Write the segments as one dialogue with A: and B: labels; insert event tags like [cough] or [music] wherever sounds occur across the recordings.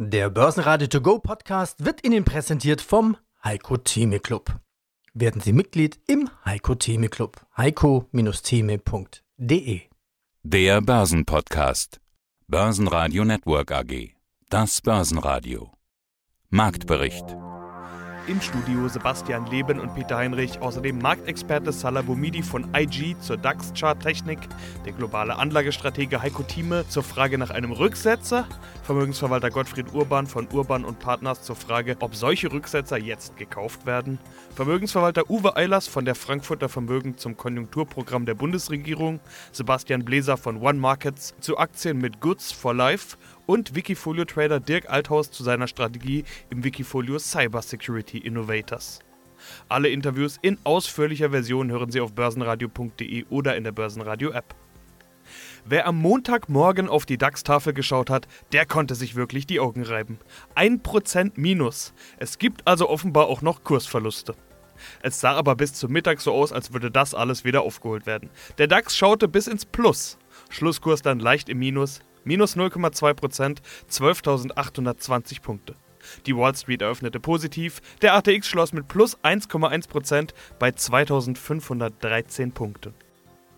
A: Der Börsenradio To Go Podcast wird Ihnen präsentiert vom Heiko Theme Club. Werden Sie Mitglied im Heiko Theme Club. heiko-theme.de
B: Der Börsenpodcast. Börsenradio Network AG. Das Börsenradio. Marktbericht.
C: Im Studio Sebastian Leben und Peter Heinrich, außerdem Marktexperte Salah Boumidi von IG zur DAX-Chart-Technik, der globale Anlagestratege Heiko Thieme zur Frage nach einem Rücksetzer, Vermögensverwalter Gottfried Urban von Urban und Partners zur Frage, ob solche Rücksetzer jetzt gekauft werden, Vermögensverwalter Uwe Eilers von der Frankfurter Vermögen zum Konjunkturprogramm der Bundesregierung, Sebastian Bläser von One Markets zu Aktien mit Goods for Life und Wikifolio-Trader Dirk Althaus zu seiner Strategie im Wikifolio Cyber Security Innovators. Alle Interviews in ausführlicher Version hören Sie auf börsenradio.de oder in der Börsenradio-App. Wer am Montagmorgen auf die DAX-Tafel geschaut hat, der konnte sich wirklich die Augen reiben. 1% Minus. Es gibt also offenbar auch noch Kursverluste. Es sah aber bis zum Mittag so aus, als würde das alles wieder aufgeholt werden. Der DAX schaute bis ins Plus. Schlusskurs dann leicht im Minus, minus 0,2%, 12.820 Punkte. Die Wall Street eröffnete positiv, der ATX schloss mit plus 1,1% bei 2.513 Punkten.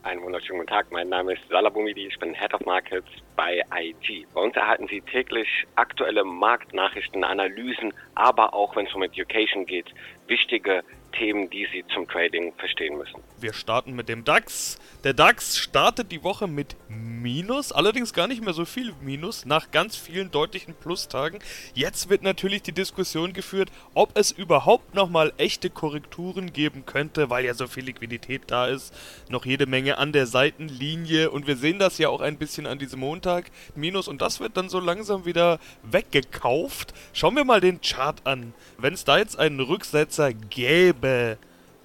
D: Einen wunderschönen guten Tag, mein Name ist Salah Boumidi, ich bin Head of Markets bei IG. Bei uns erhalten Sie täglich aktuelle Marktnachrichten, Analysen, aber auch, wenn es um Education geht, wichtige Themen, die Sie zum Trading verstehen müssen.
C: Wir starten mit dem DAX. Der DAX startet die Woche mit Minus, allerdings gar nicht mehr so viel Minus, nach ganz vielen deutlichen Plustagen. Jetzt wird natürlich die Diskussion geführt, ob es überhaupt nochmal echte Korrekturen geben könnte, weil ja so viel Liquidität da ist. Noch jede Menge an der Seitenlinie und wir sehen das ja auch ein bisschen an diesem Montag. Minus und das wird dann so langsam wieder weggekauft. Schauen wir mal den Chart an. Wenn es da jetzt einen Rücksetzer gäbe, Bäh.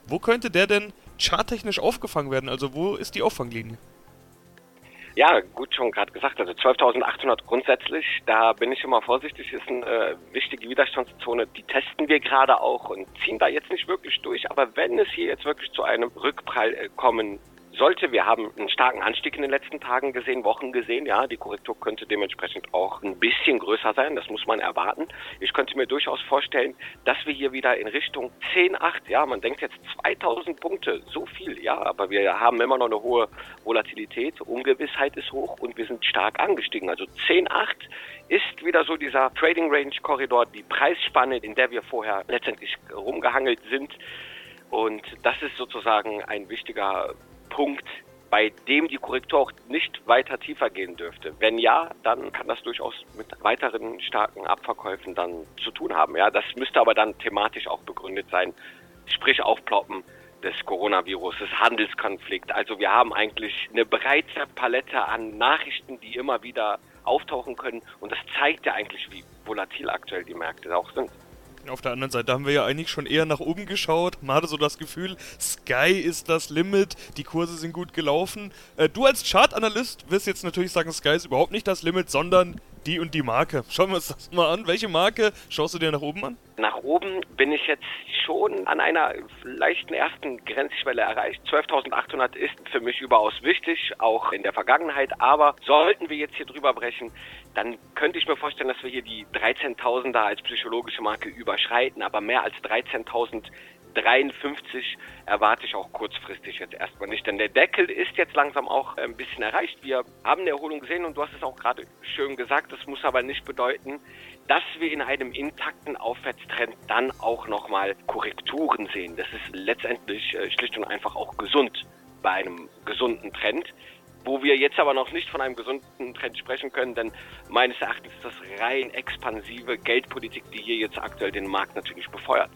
C: Wo könnte der denn charttechnisch aufgefangen werden? Also wo ist die Auffanglinie?
D: Ja, gut schon gerade gesagt. Also 12.800 grundsätzlich, da bin ich immer vorsichtig, ist eine äh, wichtige Widerstandszone. Die testen wir gerade auch und ziehen da jetzt nicht wirklich durch. Aber wenn es hier jetzt wirklich zu einem Rückprall äh, kommen sollte. Wir haben einen starken Anstieg in den letzten Tagen gesehen, Wochen gesehen. Ja, die Korrektur könnte dementsprechend auch ein bisschen größer sein. Das muss man erwarten. Ich könnte mir durchaus vorstellen, dass wir hier wieder in Richtung 10,8, ja, man denkt jetzt 2000 Punkte, so viel, ja, aber wir haben immer noch eine hohe Volatilität. Ungewissheit ist hoch und wir sind stark angestiegen. Also 10,8 ist wieder so dieser Trading Range Korridor, die Preisspanne, in der wir vorher letztendlich rumgehangelt sind. Und das ist sozusagen ein wichtiger Punkt, bei dem die Korrektur auch nicht weiter tiefer gehen dürfte. Wenn ja, dann kann das durchaus mit weiteren starken Abverkäufen dann zu tun haben. Ja, das müsste aber dann thematisch auch begründet sein, sprich Aufploppen des Coronavirus, des Handelskonflikts. Also wir haben eigentlich eine breite Palette an Nachrichten, die immer wieder auftauchen können. Und das zeigt ja eigentlich, wie volatil aktuell die Märkte auch sind.
C: Auf der anderen Seite haben wir ja eigentlich schon eher nach oben geschaut. Man hatte so das Gefühl, Sky ist das Limit, die Kurse sind gut gelaufen. Äh, du als Chartanalyst wirst jetzt natürlich sagen, Sky ist überhaupt nicht das Limit, sondern die und die Marke. Schauen wir uns das mal an. Welche Marke schaust du dir nach oben an?
D: Nach oben bin ich jetzt schon an einer leichten ersten Grenzschwelle erreicht. 12.800 ist für mich überaus wichtig, auch in der Vergangenheit. Aber sollten wir jetzt hier drüber brechen, dann könnte ich mir vorstellen, dass wir hier die 13.000er als psychologische Marke überschreiten. Aber mehr als 13.000 53 erwarte ich auch kurzfristig jetzt erstmal nicht, denn der Deckel ist jetzt langsam auch ein bisschen erreicht. Wir haben eine Erholung gesehen und du hast es auch gerade schön gesagt, das muss aber nicht bedeuten, dass wir in einem intakten Aufwärtstrend dann auch nochmal Korrekturen sehen. Das ist letztendlich äh, schlicht und einfach auch gesund bei einem gesunden Trend wo wir jetzt aber noch nicht von einem gesunden Trend sprechen können, denn meines Erachtens ist das rein expansive Geldpolitik, die hier jetzt aktuell den Markt natürlich befeuert.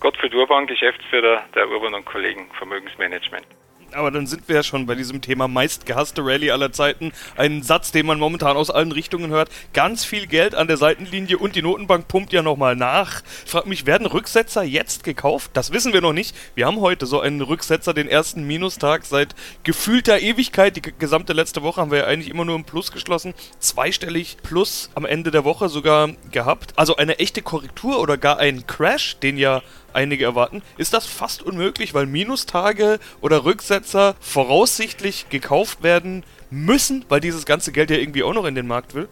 E: Gottfried Urban, Geschäftsführer der Urban und Kollegen Vermögensmanagement.
C: Aber dann sind wir ja schon bei diesem Thema meist gehasste Rallye aller Zeiten. Ein Satz, den man momentan aus allen Richtungen hört. Ganz viel Geld an der Seitenlinie und die Notenbank pumpt ja nochmal nach. Frag mich, werden Rücksetzer jetzt gekauft? Das wissen wir noch nicht. Wir haben heute so einen Rücksetzer, den ersten Minustag seit gefühlter Ewigkeit. Die gesamte letzte Woche haben wir ja eigentlich immer nur im Plus geschlossen. Zweistellig Plus am Ende der Woche sogar gehabt. Also eine echte Korrektur oder gar ein Crash, den ja einige erwarten, ist das fast unmöglich, weil Minustage oder Rücksetzer voraussichtlich gekauft werden müssen, weil dieses ganze Geld ja irgendwie auch noch in den Markt will?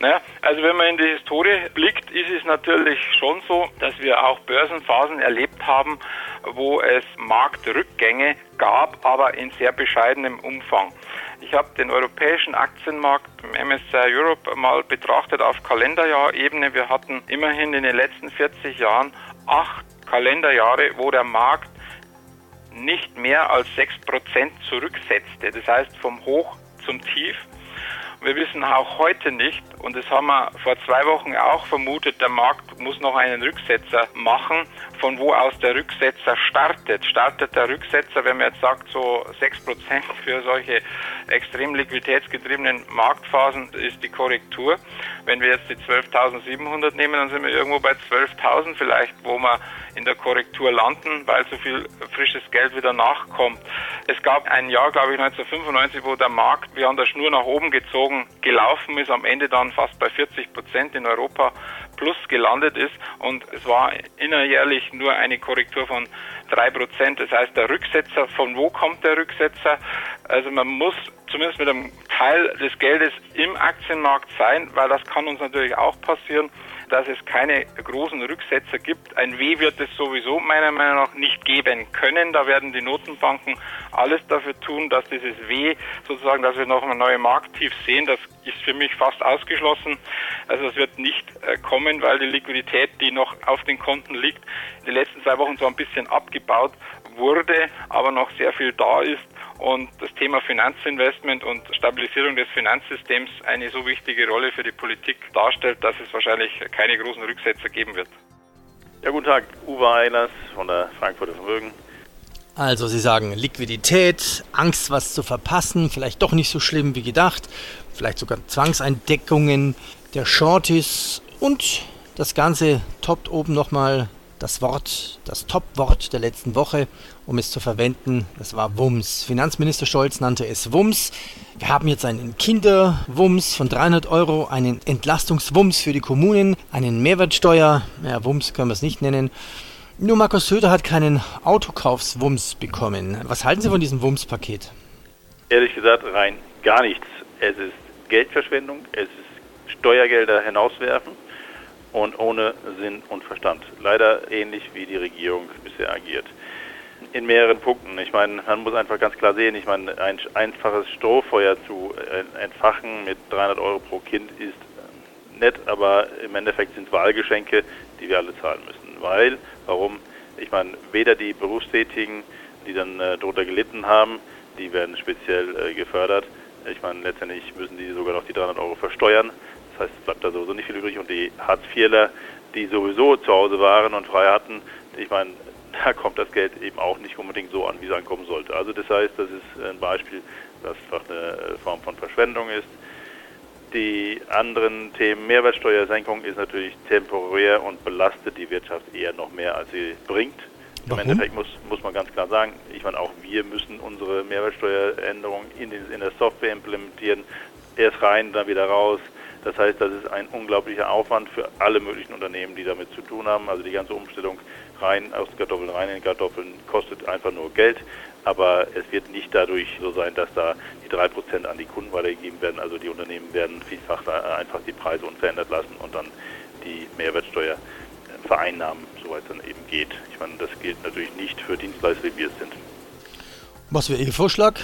E: Naja, also wenn man in die Historie blickt, ist es natürlich schon so, dass wir auch Börsenphasen erlebt haben, wo es Marktrückgänge gab, aber in sehr bescheidenem Umfang. Ich habe den europäischen Aktienmarkt im MSCI Europe mal betrachtet auf Kalenderjahrebene. Wir hatten immerhin in den letzten 40 Jahren acht Kalenderjahre, wo der Markt nicht mehr als 6% zurücksetzte. Das heißt vom Hoch zum Tief. Wir wissen auch heute nicht, und das haben wir vor zwei Wochen auch vermutet, der Markt muss noch einen Rücksetzer machen, von wo aus der Rücksetzer startet. Startet der Rücksetzer, wenn man jetzt sagt, so 6% für solche extrem liquiditätsgetriebenen Marktphasen ist die Korrektur. Wenn wir jetzt die 12.700 nehmen, dann sind wir irgendwo bei 12.000 vielleicht, wo wir in der Korrektur landen, weil so viel frisches Geld wieder nachkommt. Es gab ein Jahr, glaube ich, 1995, wo der Markt wie an der Schnur nach oben gezogen gelaufen ist, am Ende dann fast bei 40 Prozent in Europa plus gelandet ist und es war innerjährlich nur eine Korrektur von drei Prozent. Das heißt, der Rücksetzer, von wo kommt der Rücksetzer? Also man muss zumindest mit einem Teil des Geldes im Aktienmarkt sein, weil das kann uns natürlich auch passieren dass es keine großen Rücksetzer gibt. Ein W wird es sowieso meiner Meinung nach nicht geben können. Da werden die Notenbanken alles dafür tun, dass dieses W sozusagen, dass wir noch ein neues Markttief sehen, das ist für mich fast ausgeschlossen. Also es wird nicht äh, kommen, weil die Liquidität, die noch auf den Konten liegt, in den letzten zwei Wochen so ein bisschen abgebaut wurde, aber noch sehr viel da ist und das Thema Finanzinvestment und Stabilisierung des Finanzsystems eine so wichtige Rolle für die Politik darstellt, dass es wahrscheinlich keine großen Rücksetzer geben wird.
F: Ja, guten Tag, Uwe Eilers von der Frankfurter Vermögen.
A: Also Sie sagen Liquidität, Angst, was zu verpassen, vielleicht doch nicht so schlimm wie gedacht, vielleicht sogar Zwangseindeckungen der Shorties und das Ganze toppt oben nochmal das Wort, das Top-Wort der letzten Woche, um es zu verwenden, das war Wums. Finanzminister Scholz nannte es Wums. Wir haben jetzt einen Kinderwums von 300 Euro, einen Entlastungswums für die Kommunen, einen Mehrwertsteuer, ja, Wums können wir es nicht nennen. Nur Markus Söder hat keinen Autokaufswums bekommen. Was halten Sie von diesem Wums-Paket?
F: Ehrlich gesagt, rein gar nichts. Es ist Geldverschwendung, es ist Steuergelder hinauswerfen und ohne Sinn und Verstand. Leider ähnlich wie die Regierung bisher agiert. In mehreren Punkten. Ich meine, man muss einfach ganz klar sehen, ich meine, ein einfaches Strohfeuer zu entfachen mit 300 Euro pro Kind ist äh, nett, aber im Endeffekt sind es Wahlgeschenke, die wir alle zahlen müssen. Weil, warum? Ich meine, weder die Berufstätigen, die dann äh, darunter gelitten haben, die werden speziell äh, gefördert. Ich meine, letztendlich müssen die sogar noch die 300 Euro versteuern. Das heißt, es bleibt da sowieso nicht viel übrig. Und die Hartz-IVler, die sowieso zu Hause waren und frei hatten, ich meine, [laughs] da kommt das Geld eben auch nicht unbedingt so an, wie es ankommen sollte. Also das heißt, das ist ein Beispiel, das einfach eine Form von Verschwendung ist. Die anderen Themen, Mehrwertsteuersenkung ist natürlich temporär und belastet die Wirtschaft eher noch mehr, als sie bringt. Warum? Im Endeffekt muss, muss man ganz klar sagen, ich meine, auch wir müssen unsere Mehrwertsteueränderung in, in der Software implementieren. Erst rein, dann wieder raus. Das heißt, das ist ein unglaublicher Aufwand für alle möglichen Unternehmen, die damit zu tun haben. Also die ganze Umstellung rein aus Kartoffeln rein in Kartoffeln kostet einfach nur Geld. Aber es wird nicht dadurch so sein, dass da die drei Prozent an die Kunden weitergegeben werden. Also die Unternehmen werden vielfach einfach die Preise unverändert lassen und dann die Mehrwertsteuer vereinnahmen, soweit es dann eben geht. Ich meine, das gilt natürlich nicht für Dienstleister, wie wir es sind.
A: Was wäre Ihr Vorschlag,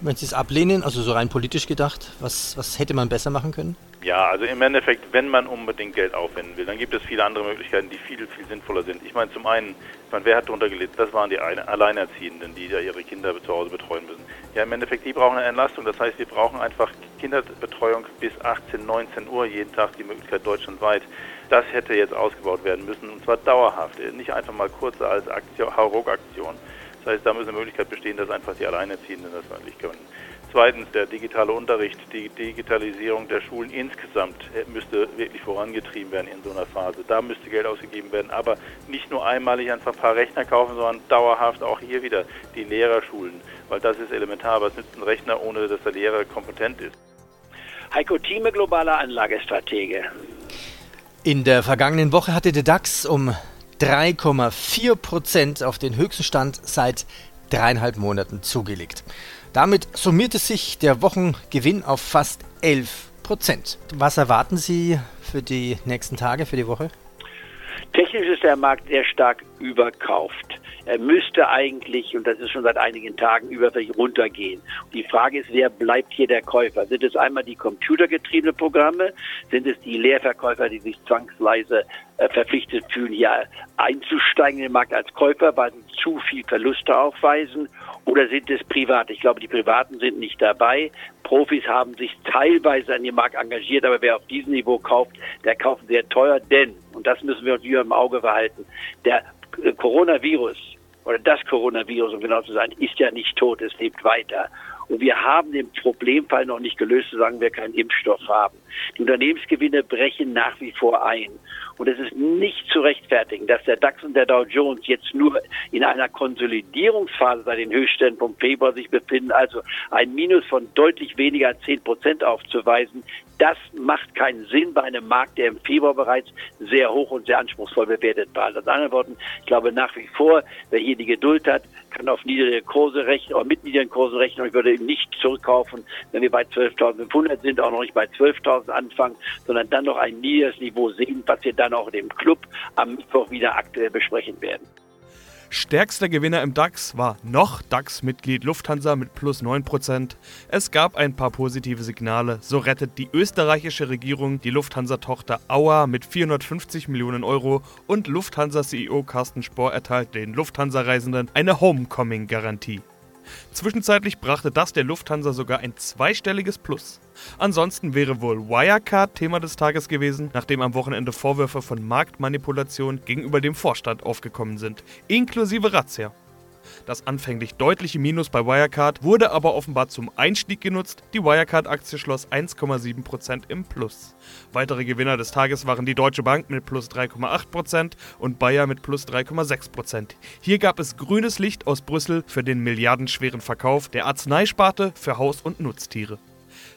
A: wenn Sie es ablehnen, also so rein politisch gedacht? Was, was hätte man besser machen können?
F: Ja, also im Endeffekt, wenn man unbedingt Geld aufwenden will, dann gibt es viele andere Möglichkeiten, die viel, viel sinnvoller sind. Ich meine, zum einen, ich meine, wer hat darunter gelitten? Das waren die Alleinerziehenden, die ja ihre Kinder zu Hause betreuen müssen. Ja, im Endeffekt, die brauchen eine Entlastung. Das heißt, wir brauchen einfach Kinderbetreuung bis 18, 19 Uhr jeden Tag, die Möglichkeit deutschlandweit. Das hätte jetzt ausgebaut werden müssen und zwar dauerhaft, nicht einfach mal kurz als Aktion, Hauruck-Aktion. Das heißt, da muss eine Möglichkeit bestehen, dass einfach die Alleinerziehenden das wirklich können. Zweitens der digitale Unterricht, die Digitalisierung der Schulen insgesamt müsste wirklich vorangetrieben werden in so einer Phase. Da müsste Geld ausgegeben werden, aber nicht nur einmalig einfach ein paar Rechner kaufen, sondern dauerhaft auch hier wieder die Lehrerschulen, weil das ist elementar. Was nützt ein Rechner, ohne dass der Lehrer kompetent ist?
G: Heiko Thieme, globaler Anlagestratege.
A: In der vergangenen Woche hatte der DAX um 3,4 Prozent auf den höchsten Stand seit dreieinhalb Monaten zugelegt. Damit summierte sich der Wochengewinn auf fast 11 Prozent. Was erwarten Sie für die nächsten Tage, für die Woche?
G: Technisch ist der Markt sehr stark überkauft. Er müsste eigentlich, und das ist schon seit einigen Tagen, überfällig runtergehen. Die Frage ist, wer bleibt hier der Käufer? Sind es einmal die computergetriebenen Programme? Sind es die Leerverkäufer, die sich zwangsweise äh, verpflichtet fühlen, hier einzusteigen in den Markt als Käufer, weil sie zu viel Verluste aufweisen? Oder sind es Private? Ich glaube, die Privaten sind nicht dabei. Profis haben sich teilweise an dem Markt engagiert, aber wer auf diesem Niveau kauft, der kauft sehr teuer, denn, und das müssen wir uns wieder im Auge behalten, der äh, Coronavirus oder das Coronavirus, um genau zu sein, ist ja nicht tot, es lebt weiter. Und wir haben den Problemfall noch nicht gelöst, solange wir keinen Impfstoff haben. Die Unternehmensgewinne brechen nach wie vor ein. Und es ist nicht zu rechtfertigen, dass der DAX und der Dow Jones jetzt nur in einer Konsolidierungsphase bei den Höchstständen vom Februar sich befinden, also ein Minus von deutlich weniger als 10 Prozent aufzuweisen. Das macht keinen Sinn bei einem Markt, der im Februar bereits sehr hoch und sehr anspruchsvoll bewertet war. In anderen Worten, ich glaube nach wie vor, wer hier die Geduld hat, kann auf niedrige Kurse rechnen, oder mit niedrigen Kursen rechnen. Und ich würde eben nicht zurückkaufen, wenn wir bei 12.500 sind, auch noch nicht bei 12.000 anfangen, sondern dann noch ein niedriges Niveau sehen, was wir dann auch in dem Club am Mittwoch wieder aktuell besprechen werden.
C: Stärkster Gewinner im DAX war noch DAX-Mitglied Lufthansa mit plus 9%. Es gab ein paar positive Signale. So rettet die österreichische Regierung die Lufthansa-Tochter Auer mit 450 Millionen Euro und Lufthansa-CEO Carsten Spohr erteilt den Lufthansa-Reisenden eine Homecoming-Garantie. Zwischenzeitlich brachte das der Lufthansa sogar ein zweistelliges Plus. Ansonsten wäre wohl Wirecard Thema des Tages gewesen, nachdem am Wochenende Vorwürfe von Marktmanipulation gegenüber dem Vorstand aufgekommen sind, inklusive Razzia. Das anfänglich deutliche Minus bei Wirecard wurde aber offenbar zum Einstieg genutzt. Die Wirecard-Aktie schloss 1,7% im Plus. Weitere Gewinner des Tages waren die Deutsche Bank mit plus 3,8% und Bayer mit plus 3,6%. Hier gab es grünes Licht aus Brüssel für den milliardenschweren Verkauf der Arzneisparte für Haus- und Nutztiere.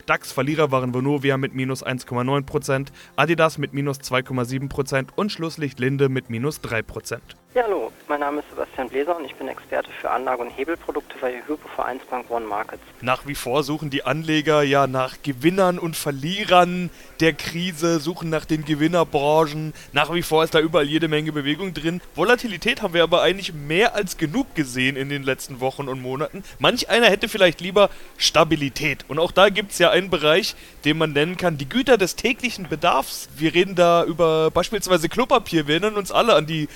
C: DAX-Verlierer waren Vonovia mit minus 1,9%, Adidas mit minus 2,7% und Schlusslicht Linde mit minus 3%.
H: Ja, hallo, mein Name ist Sebastian Bläser und ich bin Experte für Anlage- und Hebelprodukte bei Hypo Vereinsbank One Markets.
C: Nach wie vor suchen die Anleger ja nach Gewinnern und Verlierern der Krise, suchen nach den Gewinnerbranchen. Nach wie vor ist da überall jede Menge Bewegung drin. Volatilität haben wir aber eigentlich mehr als genug gesehen in den letzten Wochen und Monaten. Manch einer hätte vielleicht lieber Stabilität. Und auch da gibt es ja einen Bereich, den man nennen kann, die Güter des täglichen Bedarfs. Wir reden da über beispielsweise Klopapier. Wir erinnern uns alle an die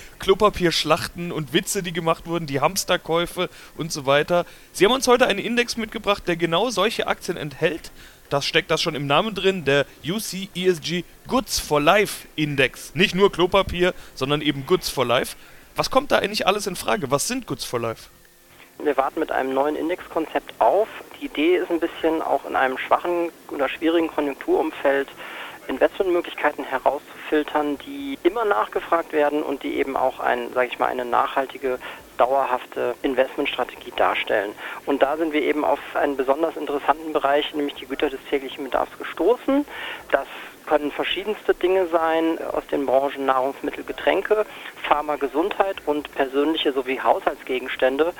C: Klopapierschlachten und Witze, die gemacht wurden, die Hamsterkäufe und so weiter. Sie haben uns heute einen Index mitgebracht, der genau solche Aktien enthält. Das steckt das schon im Namen drin, der UC ESG Goods for Life Index. Nicht nur Klopapier, sondern eben Goods for Life. Was kommt da eigentlich alles in Frage? Was sind Goods for Life?
H: Wir warten mit einem neuen Indexkonzept auf. Die Idee ist ein bisschen auch in einem schwachen oder schwierigen Konjunkturumfeld Investmentmöglichkeiten herauszufiltern, die immer nachgefragt werden und die eben auch ein, sage ich mal, eine nachhaltige dauerhafte Investmentstrategie darstellen. Und da sind wir eben auf einen besonders interessanten Bereich, nämlich die Güter des täglichen Bedarfs gestoßen. Das können verschiedenste Dinge sein aus den Branchen Nahrungsmittel, Getränke, Pharma, Gesundheit und persönliche sowie Haushaltsgegenstände.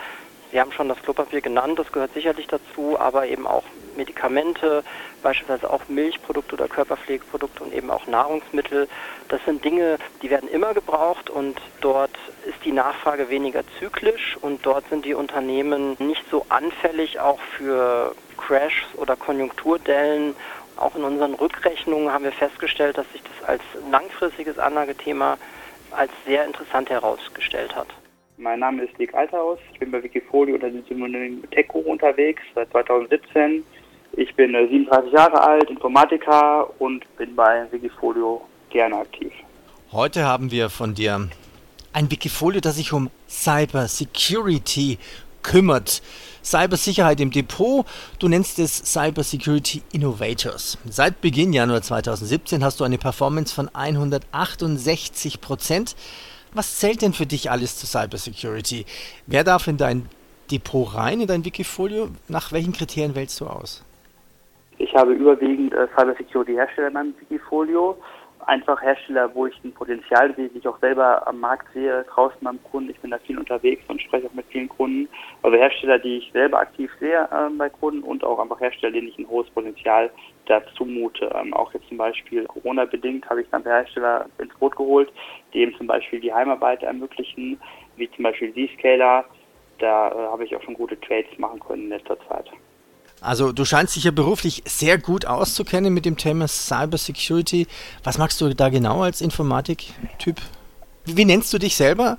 H: Sie haben schon das Klopapier genannt, das gehört sicherlich dazu, aber eben auch Medikamente, beispielsweise auch Milchprodukte oder Körperpflegeprodukte und eben auch Nahrungsmittel. Das sind Dinge, die werden immer gebraucht und dort ist die Nachfrage weniger zyklisch und dort sind die Unternehmen nicht so anfällig auch für Crashs oder Konjunkturdellen. Auch in unseren Rückrechnungen haben wir festgestellt, dass sich das als langfristiges Anlagethema als sehr interessant herausgestellt hat.
I: Mein Name ist Nick Alterhaus. Ich bin bei Wikifolio unter dem Synonym Teco unterwegs seit 2017. Ich bin 37 äh, Jahre alt, Informatiker und bin bei Wikifolio gerne aktiv.
A: Heute haben wir von dir ein Wikifolio, das sich um Cyber Security kümmert. Cybersicherheit im Depot, du nennst es Cyber Security Innovators. Seit Beginn Januar 2017 hast du eine Performance von 168 Prozent. Was zählt denn für dich alles zu Cybersecurity? Wer darf in dein Depot rein, in dein Wikifolio? Nach welchen Kriterien wählst du aus?
I: Ich habe überwiegend äh, Cybersecurity-Hersteller in meinem Wikifolio. Einfach Hersteller, wo ich ein Potenzial sehe, die ich auch selber am Markt sehe, draußen beim Kunden. Ich bin da viel unterwegs und spreche auch mit vielen Kunden. Also Hersteller, die ich selber aktiv sehe äh, bei Kunden und auch einfach Hersteller, denen ich ein hohes Potenzial dazu mute. Ähm, auch jetzt zum Beispiel Corona-bedingt habe ich dann Hersteller ins Boot geholt, die eben zum Beispiel die Heimarbeit ermöglichen, wie zum Beispiel Z-Scaler. Da äh, habe ich auch schon gute Trades machen können in letzter Zeit.
A: Also du scheinst dich ja beruflich sehr gut auszukennen mit dem Thema Cyber Security. Was magst du da genau als Informatik-Typ? Wie nennst du dich selber?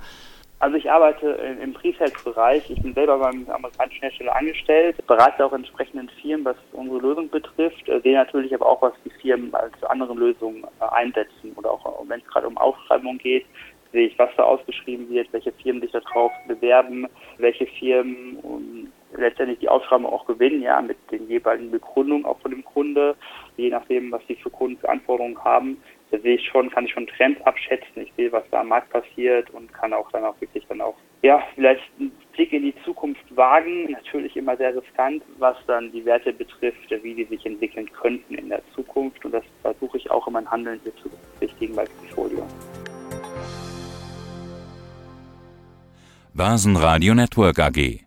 I: Also ich arbeite im Pre-Sales-Bereich. Ich bin selber beim amerikanischen Hersteller angestellt, berate auch entsprechenden Firmen, was unsere Lösung betrifft, äh, sehe natürlich aber auch, was die Firmen als andere Lösungen äh, einsetzen oder auch wenn es gerade um Ausschreibungen geht, sehe ich, was da ausgeschrieben wird, welche Firmen sich darauf bewerben, welche Firmen letztendlich die Ausschreibung auch gewinnen, ja, mit den jeweiligen Begründungen auch von dem Kunde, je nachdem, was die für Kunden für Anforderungen haben. Da sehe ich schon, kann ich schon Trends abschätzen. Ich sehe, was da am Markt passiert und kann auch dann auch wirklich dann auch, ja, vielleicht einen Blick in die Zukunft wagen. Natürlich immer sehr riskant, was dann die Werte betrifft, wie die sich entwickeln könnten in der Zukunft. Und das versuche ich auch in meinem Handeln hier zu berücksichtigen bei Portfolio.
B: Börsenradio Network AG